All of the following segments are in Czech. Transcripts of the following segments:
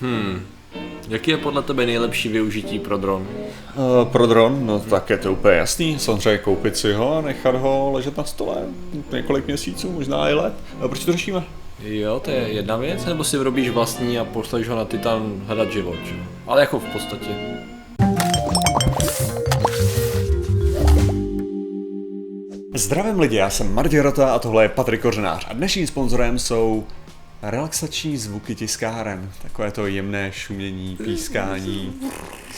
Hmm. Jaký je podle tebe nejlepší využití pro dron? Uh, pro dron, no tak je to úplně jasný. Samozřejmě koupit si ho a nechat ho ležet na stole několik měsíců, možná i let. A proč to řešíme? Jo, to je jedna věc, nebo si vyrobíš vlastní a pošleš ho na Titan hledat život, že? Ale jako v podstatě. Zdravím lidi, já jsem Martin Rota a tohle je Patrik Kořenář a dnešním sponzorem jsou relaxační zvuky tiskáren. Takové to jemné šumění, pískání.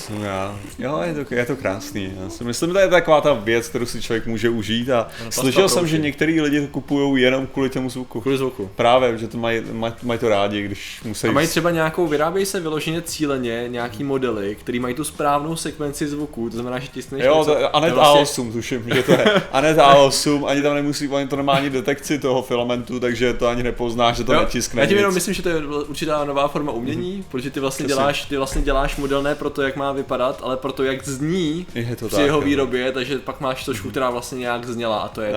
Co já? Jo, je to, je to krásný. Já si myslím, že to je taková ta věc, kterou si člověk může užít a No, slyšel jsem, že některý lidi to kupují jenom kvůli tomu zvuku. Kvůli zvuku. Právě, že to mají, mají, mají to rádi, když musí... A mají třeba nějakou, vyrábějí se vyloženě cíleně nějaký modely, který mají tu správnou sekvenci zvuků, to znamená, že tiskneš Jo, něco, to, a net to je vlastně- A8 tuším, že to je. A net A8, ani tam nemusí, ani to nemá ani detekci toho filamentu, takže to ani nepozná, že to Jo, netiskne Já ti jenom myslím, že to je určitá nová forma umění, protože ty vlastně Přesně. děláš, ty vlastně děláš model ne pro to, jak má vypadat, ale pro to, jak zní Je to při tak, jeho jo. výrobě, takže pak máš složku, která vlastně nějak zněla a to je,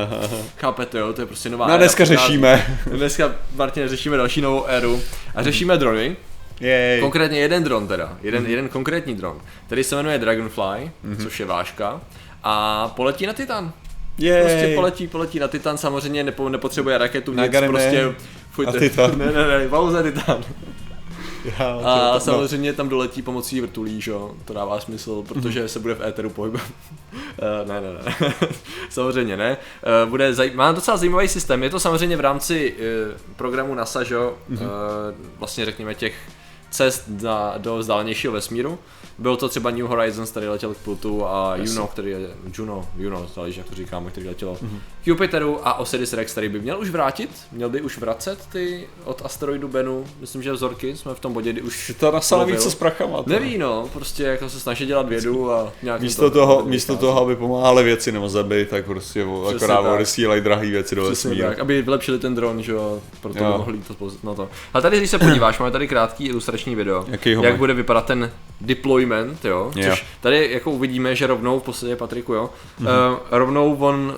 chápete jo, to je prostě nová No a dneska která- řešíme. Dneska, Martin, řešíme další novou éru a řešíme drony, Jej. konkrétně jeden dron teda, jeden, Mhm. jeden konkrétní dron, který se jmenuje Dragonfly, což je váška, a poletí na Titan. Jej. Prostě poletí, poletí na Titan, samozřejmě nepo, nepotřebuje raketu, Na nic, prostě... Fuj, a Titan. Ne, ne, ne, pauze Titan. Já, A to- samozřejmě tam doletí pomocí vrtulí, že jo, to dává smysl, protože se bude v éteru pohybovat. Eh, ne, ne, ne, samozřejmě ne. Eh, Bude zaj- má docela zajímavý systém, je to samozřejmě v rámci eh, programu NASA, že jo, eh, vlastně řekněme těch cest na, do vzdálenějšího vesmíru. Byl to třeba New Horizons, který letěl k Plutu a Juno, který je, Juno, Juno, záleží, jak to říkáme, který letěl k Jupiteru a Osiris Rex, který by měl už vrátit, měl by už vracet ty od asteroidu Benu, myslím, že vzorky, jsme v tom bodě, kdy už To NASA neví, co s prachama. to. Neví no, prostě jako se snaží dělat vědu a nějak Místo to- toho, to místo toho, aby pomáhali věci nebo zabít, tak prostě Přesně akorát odesílají drahé věci do vesmíru. tak, aby vylepšili ten dron, že jo, proto Jo. mohli jít to poz- no to. A tady, když se podíváš, máme tady krátký ilustrační video, Jaký ho jak bude vypadat ten deployment, jo, Jo. což tady jako uvidíme, že rovnou, v podstatě Patriku, jo, Mhm. uh, rovnou on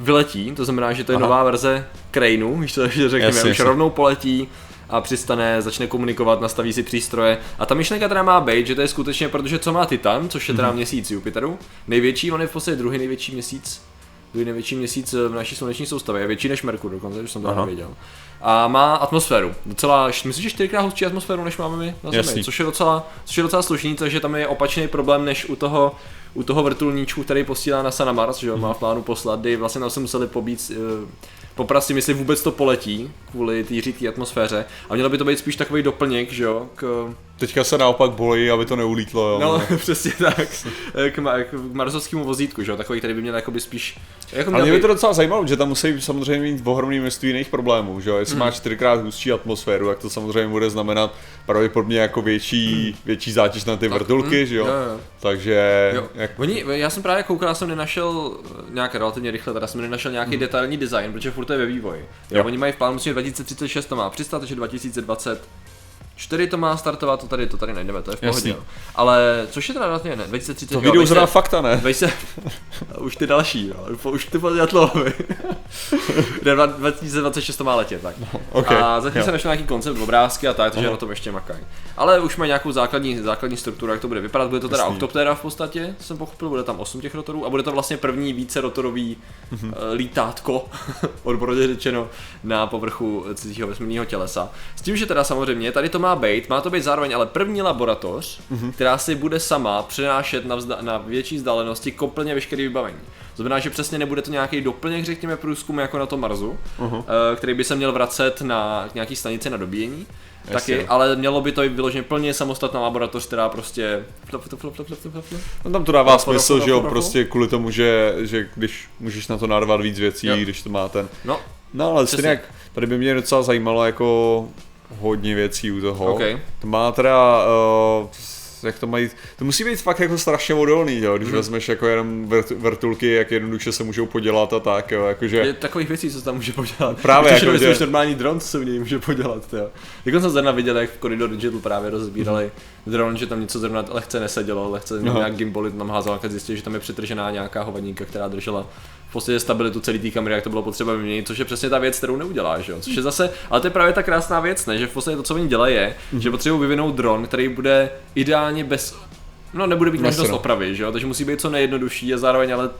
vyletí, to znamená, že to je Aha. nová verze Craneu, víš co, že řekněme, Jasně, už jasně. rovnou poletí a přistane, začne komunikovat, nastaví si přístroje. A ta myšlenka teda má být, že to je skutečně, protože co má Titan, což je teda Mhm. měsíc Jupiteru, největší, on je v podstatě druhý největší měsíc druhý největší měsíc v naší sluneční soustavě, je větší než Merkur dokonce, už jsem to Aha. nevěděl. A má atmosféru, docela, myslím, že čtyřikrát hlubší atmosféru, než máme my na Zemi, Jasný. což je docela, což je docela slušný, takže tam je opačný problém než u toho, u toho vrtulníčku, který posílá NASA na Mars, že jo, má v plánu poslat, kdy vlastně tam se museli pobít, poprat si, jestli vůbec to poletí kvůli té řídké atmosféře. A mělo by to být spíš takový doplněk, že jo, k, Teďka se naopak bojí, aby to neulítlo. Jo. no, přesně tak, k, ma- k marsovskému vozítku, že jo, takový, který by měl jakoby spíš, jako Ale měl mě by to docela zajímalo, že tam musí samozřejmě mít ohromný množství jiných problémů, že jo? Jestli Hmm. má čtyřikrát hustší atmosféru, tak to samozřejmě bude znamenat pravděpodobně jako větší, větší zátěž na ty Tak, vrtulky, mm, že jo? jo, jo. Takže Jo. jak, Oni, já jsem právě koukal, já jsem nenašel eh, nějak relativně rychle, teda jsem nenašel nějaký Hmm. detailní design, protože furt to je ve vývoji. Jo. Jo. Oni mají v plánu, že 2036 to má přistat, takže 2020 4 to má startovat, to tady, to tady najdeme, to je v pohodě. Jasný. Ale což je teda relativně ne, 2030 to vyjdou 20 zrovna fakta, ne? 20 už ty další, jo. už ty podjatlovy. Ne, 2026 to má letět, tak. ok, A zatím jo. se našel nějaký koncept, obrázky a tak, takže Aha. na tom ještě makají. Ale už mají nějakou základní, základní strukturu, jak to bude vypadat. Bude to teda Jasný. Octoptera v podstatě, jsem pochopil, bude tam 8 těch rotorů a bude to vlastně první více rotorový Mhm. mm-hmm. lítátko, odborně řečeno, na povrchu cizího vesmírného tělesa. S tím, že teda samozřejmě tady to má být, má to být zároveň ale první laboratoř, Mhm. mm-hmm. která si bude sama přenášet na, vzda- na větší vzdálenosti kompletně veškeré vybavení. To znamená, že přesně nebude to nějaký doplněk, řekněme, průzkumu jako na tom Marsu, uh-huh. který by se měl vracet na nějaký stanici na dobíjení. Jasně. Taky, ale mělo by to být vyloženě plně samostatná laboratoř, která prostě. No tam to dává smysl, že jo, prostě kvůli tomu, že, že když můžeš na to narvat víc věcí, Jo. když to má ten. No, No ale stejně jak, tady by mě docela zajímalo jako hodně věcí u toho. OK. To má teda, uh, jak to mají, to musí být fakt jako strašně odolný, jo, když Mhm. mm. vezmeš jako jenom vrt, vrtulky, jak jednoduše se můžou podělat a tak, jo, jakože... je takových věcí, co se tam může podělat. Právě Když jako, jako, že- normální dron, co se v něj může podělat, jo. Jak jsem zrovna viděl, jak v Corridor Digital právě rozbírali Mhm. dron, že tam něco zrovna lehce nesedělo, lehce Aha. nějak gimbal tam házal, jak zjistil, že tam je přetržená nějaká hovadníka, která držela v podstatě stabilitu celé té kamery, jak to bylo potřeba vyměnit, což je přesně ta věc, kterou neuděláš, jo. Což je zase, ale to je právě ta krásná věc, ne? že v podstatě to, co oni dělají, je, že potřebují vyvinout dron, který bude ideálně bez, no nebude být možnost opravy, že jo, takže musí být co nejjednodušší a zároveň ale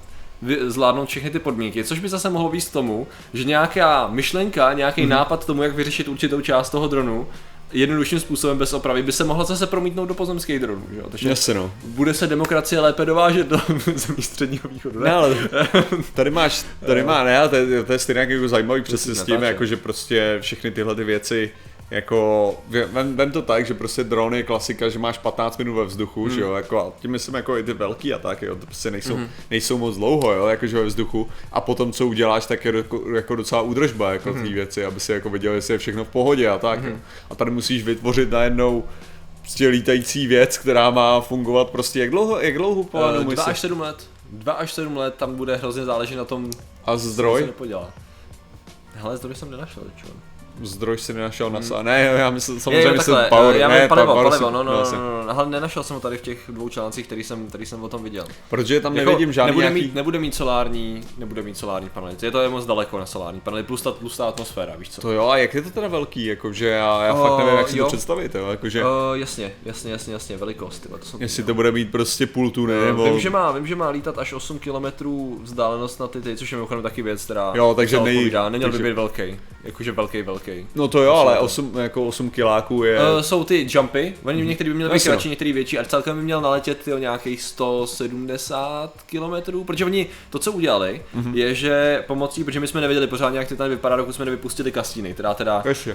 zvládnout všechny ty podmínky, což by zase mohlo být tomu, že nějaká myšlenka, nějaký nápad tomu, jak vyřešit určitou část toho dronu, jednodušším způsobem bez opravy by se mohla zase promítnout do pozemských dronů, že jo? Takže Jasně no. bude se demokracie lépe dovážet do zemí středního východu. Ne, ale tady máš, tady má, ne, ale to je, to je stejně jako zajímavý přesně s tím, jako že prostě všechny tyhle ty věci, jako, vem, vem to tak, že prostě dron je klasika, že máš 15 minut ve vzduchu, Hmm. že jo, jako, a tím myslím jako i ty velký a tak, jo, to prostě nejsou, nejsou moc dlouho, jo, jakože ve vzduchu, a potom co uděláš, tak je jako, jako docela údržba, jako ty věci, aby si jako viděl, jestli je všechno v pohodě a tak, jo. a tady musíš vytvořit najednou prostě lítající věc, která má fungovat prostě, jak dlouho, jak dlouho po Uh, dva až sedm let. Dva až sedm let tam bude hrozně záležet na tom, a co se zdroj? nepodělá. Hele, zdroj jsem nenašel, čo? Zdroj si nenašel na mm. Ne, já myslím, samozřejmě jo, takhle, power, já ne, palivo, power palivo, no, no, no, no, no, ale nenašel jsem ho tady v těch dvou článcích, který jsem, který jsem o tom viděl. Protože tam nevidím žádný nebude nějaký... mít, nebude mít solární, nebude mít solární panely, je to je moc daleko na solární panely, plus ta tlustá atmosféra, víš co? To jo, a jak je to teda velký, jakože já, já O, fakt nevím, jak si jo. to představit, jo, jakože... Uh, jasně, jasně, jasně, jasně, velikost, tyhle, to jsem Jestli to bude mít prostě půl tuny, Uh, nebo... Vím, že má, vím, že má lítat až 8 km vzdálenost na ty, ty což je mimochodem taky věc, která Jo, takže nej-. Neměl by být velký, jakože velký, velký. No to jo, ale 8, jako 8 kiláků je... Uh, jsou ty jumpy, oni některý by měly být no. kratší, některý větší, a celkem by měl naletět tyjo, nějakých 170 km, protože oni to, co udělali, Mhm. je, že pomocí, protože my jsme nevěděli pořádně, jak tam vypadá, dokud jsme nevypustili kastíny, teda teda Ještě.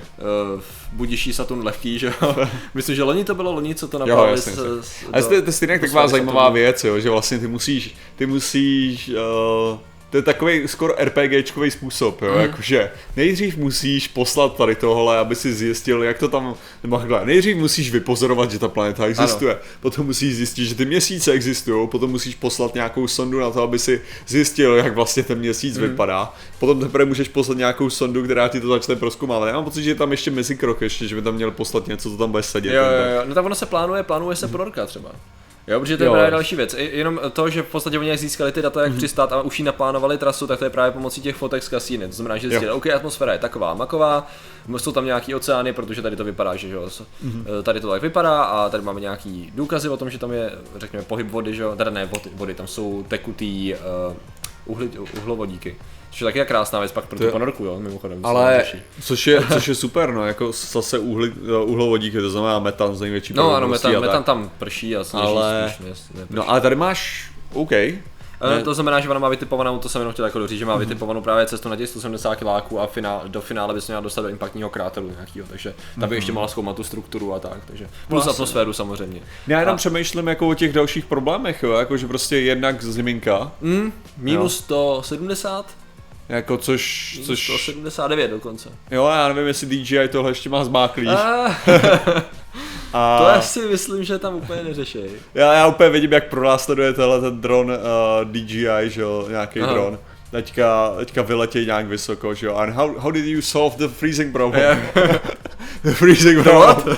uh, budiší Saturn lehký, že jo. Myslím, že loni to bylo loni, co to napadlo. jasně, jasně. A to, je- to je stejně taková zajímavá věc, jo, že vlastně ty musíš, ty musíš, uh, to je takový skoro RPGčkový způsob, jo, Mhm. jakože nejdřív musíš poslat tady tohle, aby si zjistil, jak to tam, nebo takhle, nejdřív musíš vypozorovat, že ta planeta existuje, ano. potom musíš zjistit, že ty měsíce existují, potom musíš poslat nějakou sondu na to, aby si zjistil, jak vlastně ten měsíc Mhm. vypadá, potom teprve můžeš poslat nějakou sondu, která ti to začne proskoumávat. Já mám pocit, že je tam ještě mezikrok ještě, že by tam měl poslat něco, co tam bude sedět. Jo, jo, jo, no tak ono se plánuje, plánuje se pro roka třeba. Jo, protože to je Jo. právě další věc. Jenom to, že v podstatě oni získali ty data, jak Mhm. přistát a už jí naplánovali trasu, tak to je právě pomocí těch fotek z kasíny. To znamená, že zjistili, OK, atmosféra je taková, maková, jsou tam nějaký oceány, protože tady to vypadá, že jo, Mhm. eh, tady to tak vypadá a tady máme nějaký důkazy o tom, že tam je, řekněme, pohyb vody, že jo, teda ne vody, vody tam jsou tekutý uh, uhli, uhlovodíky. Což je taky krásná věc pak pro tu ponorku, jo, mimochodem. Ale, což je, což je super, no, jako zase uhli, uhlovodíky, to znamená metan z největší No ano, metan, metan tam prší a sněží Ale- spíš, ne, ne, No ale tady máš, OK, Ne. To znamená, že ona má vytipovanou, to jsem jenom chtěl jako doříct, že má vytipovanou právě cestu na těch 170 kiláků a finál, do finále by se měla dostat do impaktního kráteru nějakého, takže tam by ještě mohla zkoumat tu strukturu a tak, takže plus Vlastně. atmosféru samozřejmě. já jenom A- přemýšlím jako o těch dalších problémech, jo, jako že prostě jednak ziminka, Mm, minus 170, jako což, což, 179 dokonce. jo, já nevím, jestli DJI tohle ještě má zmáklý. A, A to já si myslím, že tam úplně neřeší. já, já úplně vidím, jak pronásleduje tenhle ten dron uh, DJI, že jo, nějaký Aha. dron. Teďka, teďka vyletějí nějak vysoko, že jo. And how, how did you solve the freezing problem? the freezing problem.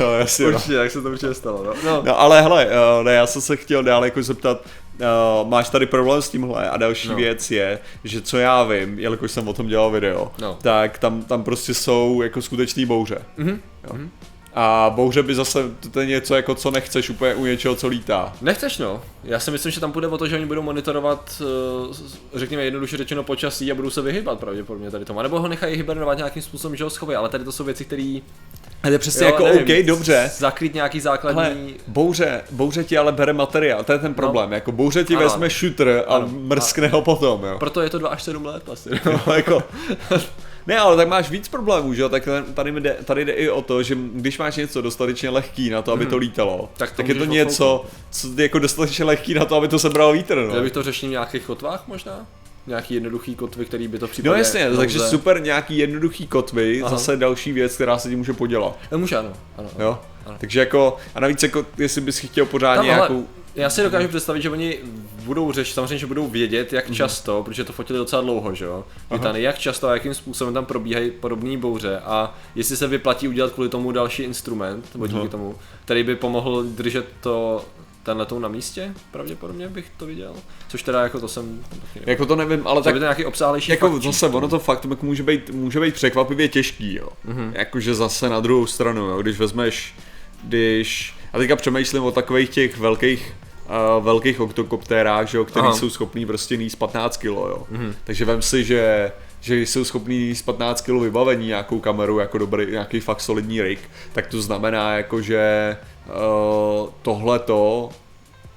no, jasně, no. Určitě, tak se to určitě stalo, no. no. No ale hele, uh, ne, já jsem se chtěl dál jako zeptat, uh, máš tady problém s tímhle a další No. věc je, že co já vím, jelikož jsem o tom dělal video, No. tak tam, tam prostě jsou jako skutečný bouře. Mhm. Jo. A bouře by zase, to je něco jako co nechceš úplně u něčeho, co lítá. Nechceš no, já si myslím, že tam půjde o to, že oni budou monitorovat, eh, řekněme jednoduše řečeno počasí a budou se vyhybat pravděpodobně tady tomu, nebo ho nechají hibernovat nějakým způsobem, že ho schovají, ale tady to jsou věci, které A to je přesně jako OK, dobře. Zakrýt nějaký Ale základní... bouře, bouře ti ale bere materiál, to je ten problém, jako bouře ti Ano. vezme shooter a Ano. mrskne ho potom, jo. Proto je to 2 až 7 let asi. No, jako, ne, ale tak máš víc problémů, že jo, tak tady, jde, tady jde i o to, že když máš něco dostatečně lehký na to, aby to lítalo, Mhm. Tak to tak je to něco, co je jako dostatečně lehký na to, aby to sebral vítr, no. Měl bych to řešit v nějakých kotvách možná? Nějaký jednoduchý kotvy, který by to případě No jasně, nouze- takže super nějaký jednoduchý kotvy, Aha. zase další věc, která se tím může podělat. No, může ano, ano. ano. Jo? Ano. Takže jako, a navíc jako, jestli bys chtěl pořádně Tam, ale nějakou... Já si dokážu představit, že oni budou řešit, samozřejmě, že budou vědět, jak často, protože to fotili docela dlouho, že jo, Titany, jak často a jakým způsobem tam probíhají podobné bouře a jestli se vyplatí udělat kvůli tomu další instrument, nebo díky Aha. tomu, který by pomohl držet to ten letoun na místě, pravděpodobně bych to viděl. Což teda jako to jsem... Jako to nevím, ale tak, tak by to nějaký obsálejší jako fakt zase ono to fakt může být, může být překvapivě těžký, jo. Mm-hmm. Jakože zase na druhou stranu, jo, když vezmeš, když, a teďka přemýšlím o takových těch velkých uh, velkých oktokoptérách, že jo, který Aha. jsou schopní prostě níst 15 kg, jo. Mm-hmm. Takže vem si, že že jsou schopní níst 15 kg vybavení nějakou kameru, jako dobrý, nějaký fakt solidní rig, tak to znamená jako, že uh, tohleto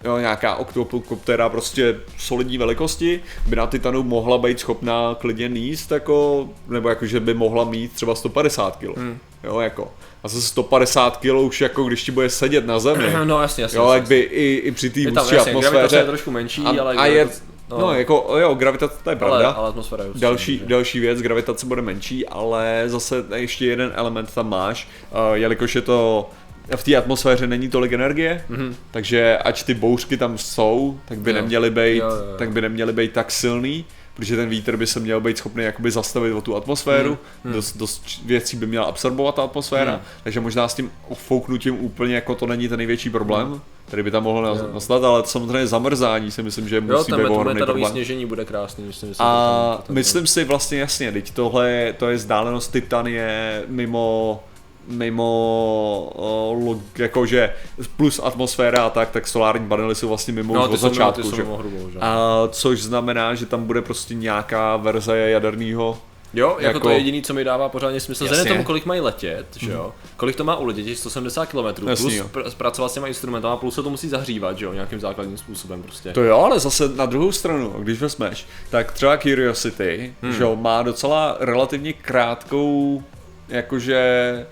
jo, nějaká oktoptera prostě solidní velikosti by na Titanu mohla být schopná klidně níst, jako, nebo jako, že by mohla mít třeba 150 kg. Hmm. Jo, jako. A zase 150 kg už jako když ti bude sedět na zemi. No jasně, jasně. Jo, jasně. jak by i, i při té vůči jasně, atmosféře. je trošku menší, a, ale... a je, gravitace- no, no, jako, jo, gravitace, to je pravda. ale, ale atmosféra je Další, určitě, další věc, gravitace bude menší, ale zase ještě jeden element tam máš, uh, jelikož je to v té atmosféře není tolik energie, mm-hmm. takže ať ty bouřky tam jsou, tak by Jo. neměly být, Jo, jo, jo. tak by neměly být tak silný, protože ten vítr by se měl být schopný jakoby zastavit o tu atmosféru, mm. dost, dost věcí by měla absorbovat ta atmosféra, Mm. takže možná s tím fouknutím úplně jako to není ten největší problém, který by tam mohlo nas- nastat, ale samozřejmě zamrzání si myslím, že Jo, musí ten být ohromný problém. sněžení bude krásný, myslím, to A tam- to tam- myslím si vlastně jasně, teď tohle je, to je vzdálenost Titan je mimo mimo o, log, jakože plus atmosféra a tak, tak solární panely jsou vlastně mimo No, už od mimo- začátku, jsou že? mimo hrubou, že? A což znamená, že tam bude prostě nějaká verze jaderného Jo, jako, Jako- to je jediný, co mi dává pořádně smysl. Jasně. Vzhledem tomu, kolik mají letět, že jo, kolik to má uletět, těch 170 km, plus jo. pr- zpracovat s těma instrumentama, plus se to musí zahřívat, že jo, nějakým základním způsobem prostě. To jo, ale zase na druhou stranu, když vezmeš, tak třeba Curiosity, hmm. že jo, má docela relativně krátkou, jakože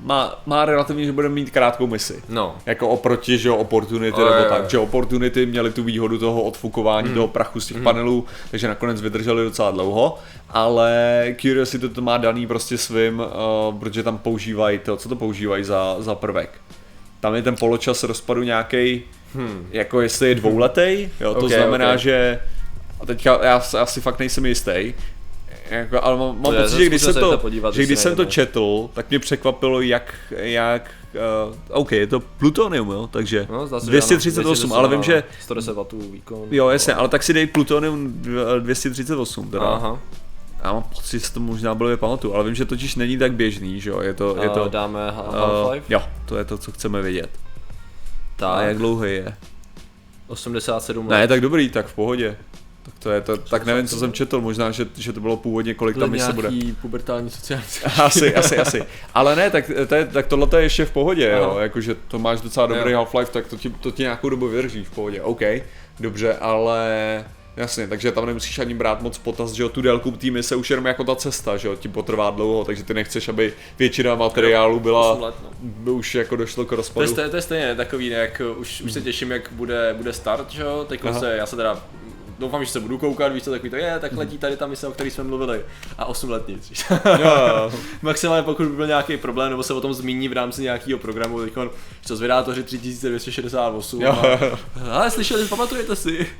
má, má relativně, že bude mít krátkou misi. No, Jako oproti, že jo, Opportunity Jo, nebo tak, že Opportunity měli tu výhodu toho odfukování Hmm. toho prachu z těch panelů, takže nakonec vydrželi docela dlouho, ale Curiosity to má daný prostě svým, uh, protože tam používají to, co to používají za, za prvek. Tam je ten poločas rozpadu nějaký, hmm. jako jestli je dvouletý, jo, to Ok, znamená, ok. že a teďka já, já si fakt nejsem jistý, jako, ale mám, mám pocit, že když jsem se to, podívat, že když jsem to četl, tak mě překvapilo, jak, jak uh, OK, je to plutonium, jo, takže no zdá se, že 238, ano, ale vím, že 110 W výkon. Jo, jasně, ale tak si dej plutonium dv- 238 teda. Aha, Já mám pocit, že to možná bylo pamatuju, ale vím, že totiž není tak běžný, že jo, je to, je A to, dáme ha- uh, Half-Life, jo, to je to, co chceme vědět. A tak, jak dlouhý je? 87 let. Ne, tak dobrý, tak v pohodě. Tak to je to, tak nevím, co jsem četl, možná, že, že to bylo původně, kolik tam mise bude. nějaký pubertální sociální Asi, asi, asi. Ale ne, tak, to je, tak tohle to je ještě v pohodě, jo. Aha. Jakože to máš docela dobrý Jo. Half-Life, tak to ti, to ti nějakou dobu vydrží v pohodě. OK, dobře, ale jasně, takže tam nemusíš ani brát moc potaz, že jo, tu délku té mise už jenom jako ta cesta, že jo, ti potrvá dlouho, takže ty nechceš, aby většina materiálu byla, 8 let, no. by už jako došlo k To je, rozpadu. to je stejně takový, ne, jak už, už se těším, jak bude, bude start, že jo, teď se, já se teda doufám, že se budu koukat, víš co, takový to je, tak letí tady ta mise, o který jsme mluvili a 8 let nic. Jo. Maximálně pokud by byl nějaký problém, nebo se o tom zmíní v rámci nějakého programu, teď co zvědátoři 3268, Jo, a, ale slyšeli, pamatujete si?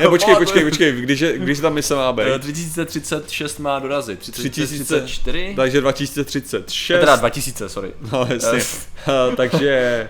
Ne, počkej, počkej, počkej, když, je, když ta mise má Eh, být? 3036 má dorazit, 3000, 3034? Takže 2036. Teda 2000, sorry. No, jasně. Eh. takže,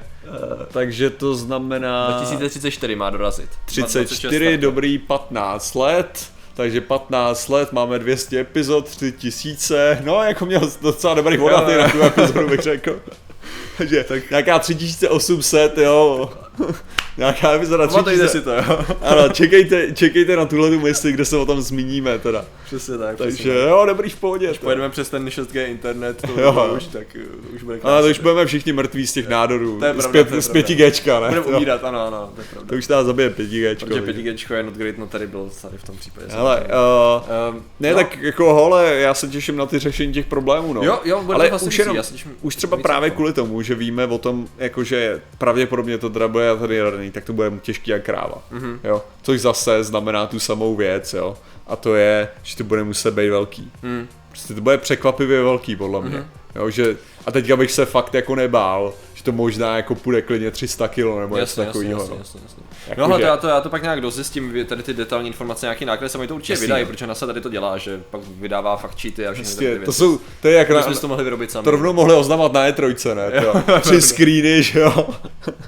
takže to znamená... 2034 má dorazit. 34, dobrý 15 let, takže 15 let, máme 200 epizod, 3000, no jako měl docela dobrý jo. na tu epizodu bych řekl. Takže tak nějaká 3800, jo. Nějaká epizoda Pamatujte 3000. si to, jo. Ano, čekejte, čekejte na tuhle tu misi, kde se o tom zmíníme teda. Přesně tak. Takže přesně jo, dobrý v pohodě. teda. Pojedeme přes ten 6G internet, to Jo. jo. už, tak uh, už bude Ale to už budeme všichni mrtví z těch nádorů. To je z, pravda, pět, to je z pravda. 5Gčka, ne? Budeme Jo. umírat, ano, ano, to je pravda. To už nás zabije 5G. Protože 5G je not great, no tady byl tady v tom případě. Hele, uh, um, ne, tak jako hole, já se těším na ty řešení těch problémů, no. Jo, jo, bude ale to vlastně už, jenom, já se těším už třeba právě kvůli tomu, že víme o tom, jakože pravděpodobně to teda bude tady jaderný, tak to bude těžký jak kráva, Mhm. jo. Což zase znamená tu samou věc, jo. A to je, že to bude muset být velký. Hmm. Prostě to bude překvapivě velký, podle mě. Mhm. Jo, že, a teďka bych se fakt jako nebál, že to možná jako půjde klidně 300 kg nebo něco Jasně, jasně, takového. jasně, no. jasně, jasně. Jako No ale že- to já, to já to pak nějak dozjistím, tady ty detailní informace, nějaký náklady se mi to určitě Jasný, vydají, no. protože NASA tady to dělá, že pak vydává fakt cheaty a všechny Prostě, ty to věci. jsou, to je jak na, jsme si to mohli vyrobit sami. to rovnou mohli oznamovat na E3, ne? To, Tři screeny, že jo?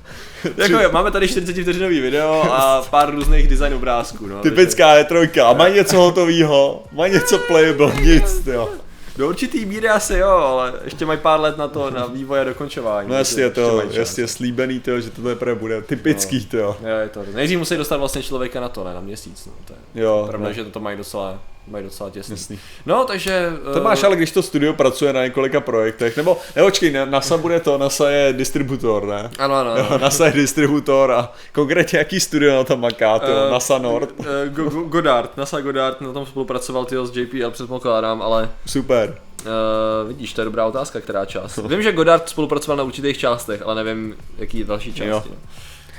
jako je, máme tady 40 vteřinový video a pár různých design obrázků. No, Typická je trojka. A má něco hotovýho, má něco playable, nic, jo. Do určitý míry asi jo, ale ještě mají pár let na to, na vývoj a dokončování. No jasně, to, jasně slíbený to, že to teprve bude typický to. Jo, je to. Nejdřív musí dostat vlastně člověka na to, ne na měsíc. No, to je Jo, pravda, ne. že to mají docela, mají docela těsný. Jasný. No, takže... To eh, máš ale, když to studio pracuje na několika projektech, nebo, nebo očkej, na- NASA bude to, NASA je distributor, ne? Ano, ano. Ano. NASA je distributor a konkrétně jaký studio na tom maká, to, Eh, NASA Nord, Eh, Go- Go- Godard, NASA Godard, na tom spolupracoval tyjo, s JPL, předpokládám, ale super. uh, vidíš, to je dobrá otázka, která část. Vím, že Godard spolupracoval na určitých částech, ale nevím, jaký další části. Jo.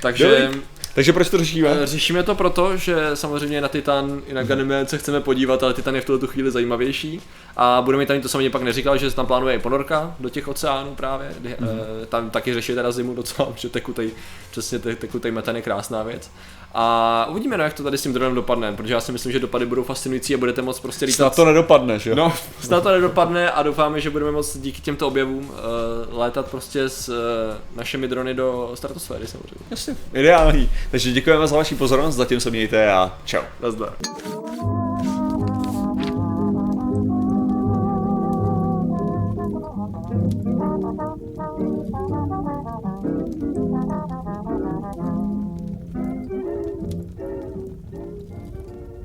Takže Dobrý. Takže proč to řešíme? eh, řešíme to proto, že samozřejmě na Titan i na Ganymed se chceme podívat, ale Titan je v tuhle tu chvíli zajímavější. A budeme tam to samozřejmě pak neříkal, že se tam plánuje i ponorka do těch oceánů právě. eh, Tam taky řeší teda zimu docela, že tekutej, přesně te- tekutej metan je krásná věc. A uvidíme, no, jak to tady s tím dronem dopadne, protože já si myslím, že dopady budou fascinující a budete moc prostě lítat. Snad to nedopadne, že? No, snad to nedopadne a doufáme, že budeme moc díky těmto objevům uh, létat prostě s uh, našimi drony do stratosféry samozřejmě. Jasně. Ideální. Takže děkujeme za vaši pozornost, zatím se mějte a čau. Nazdar.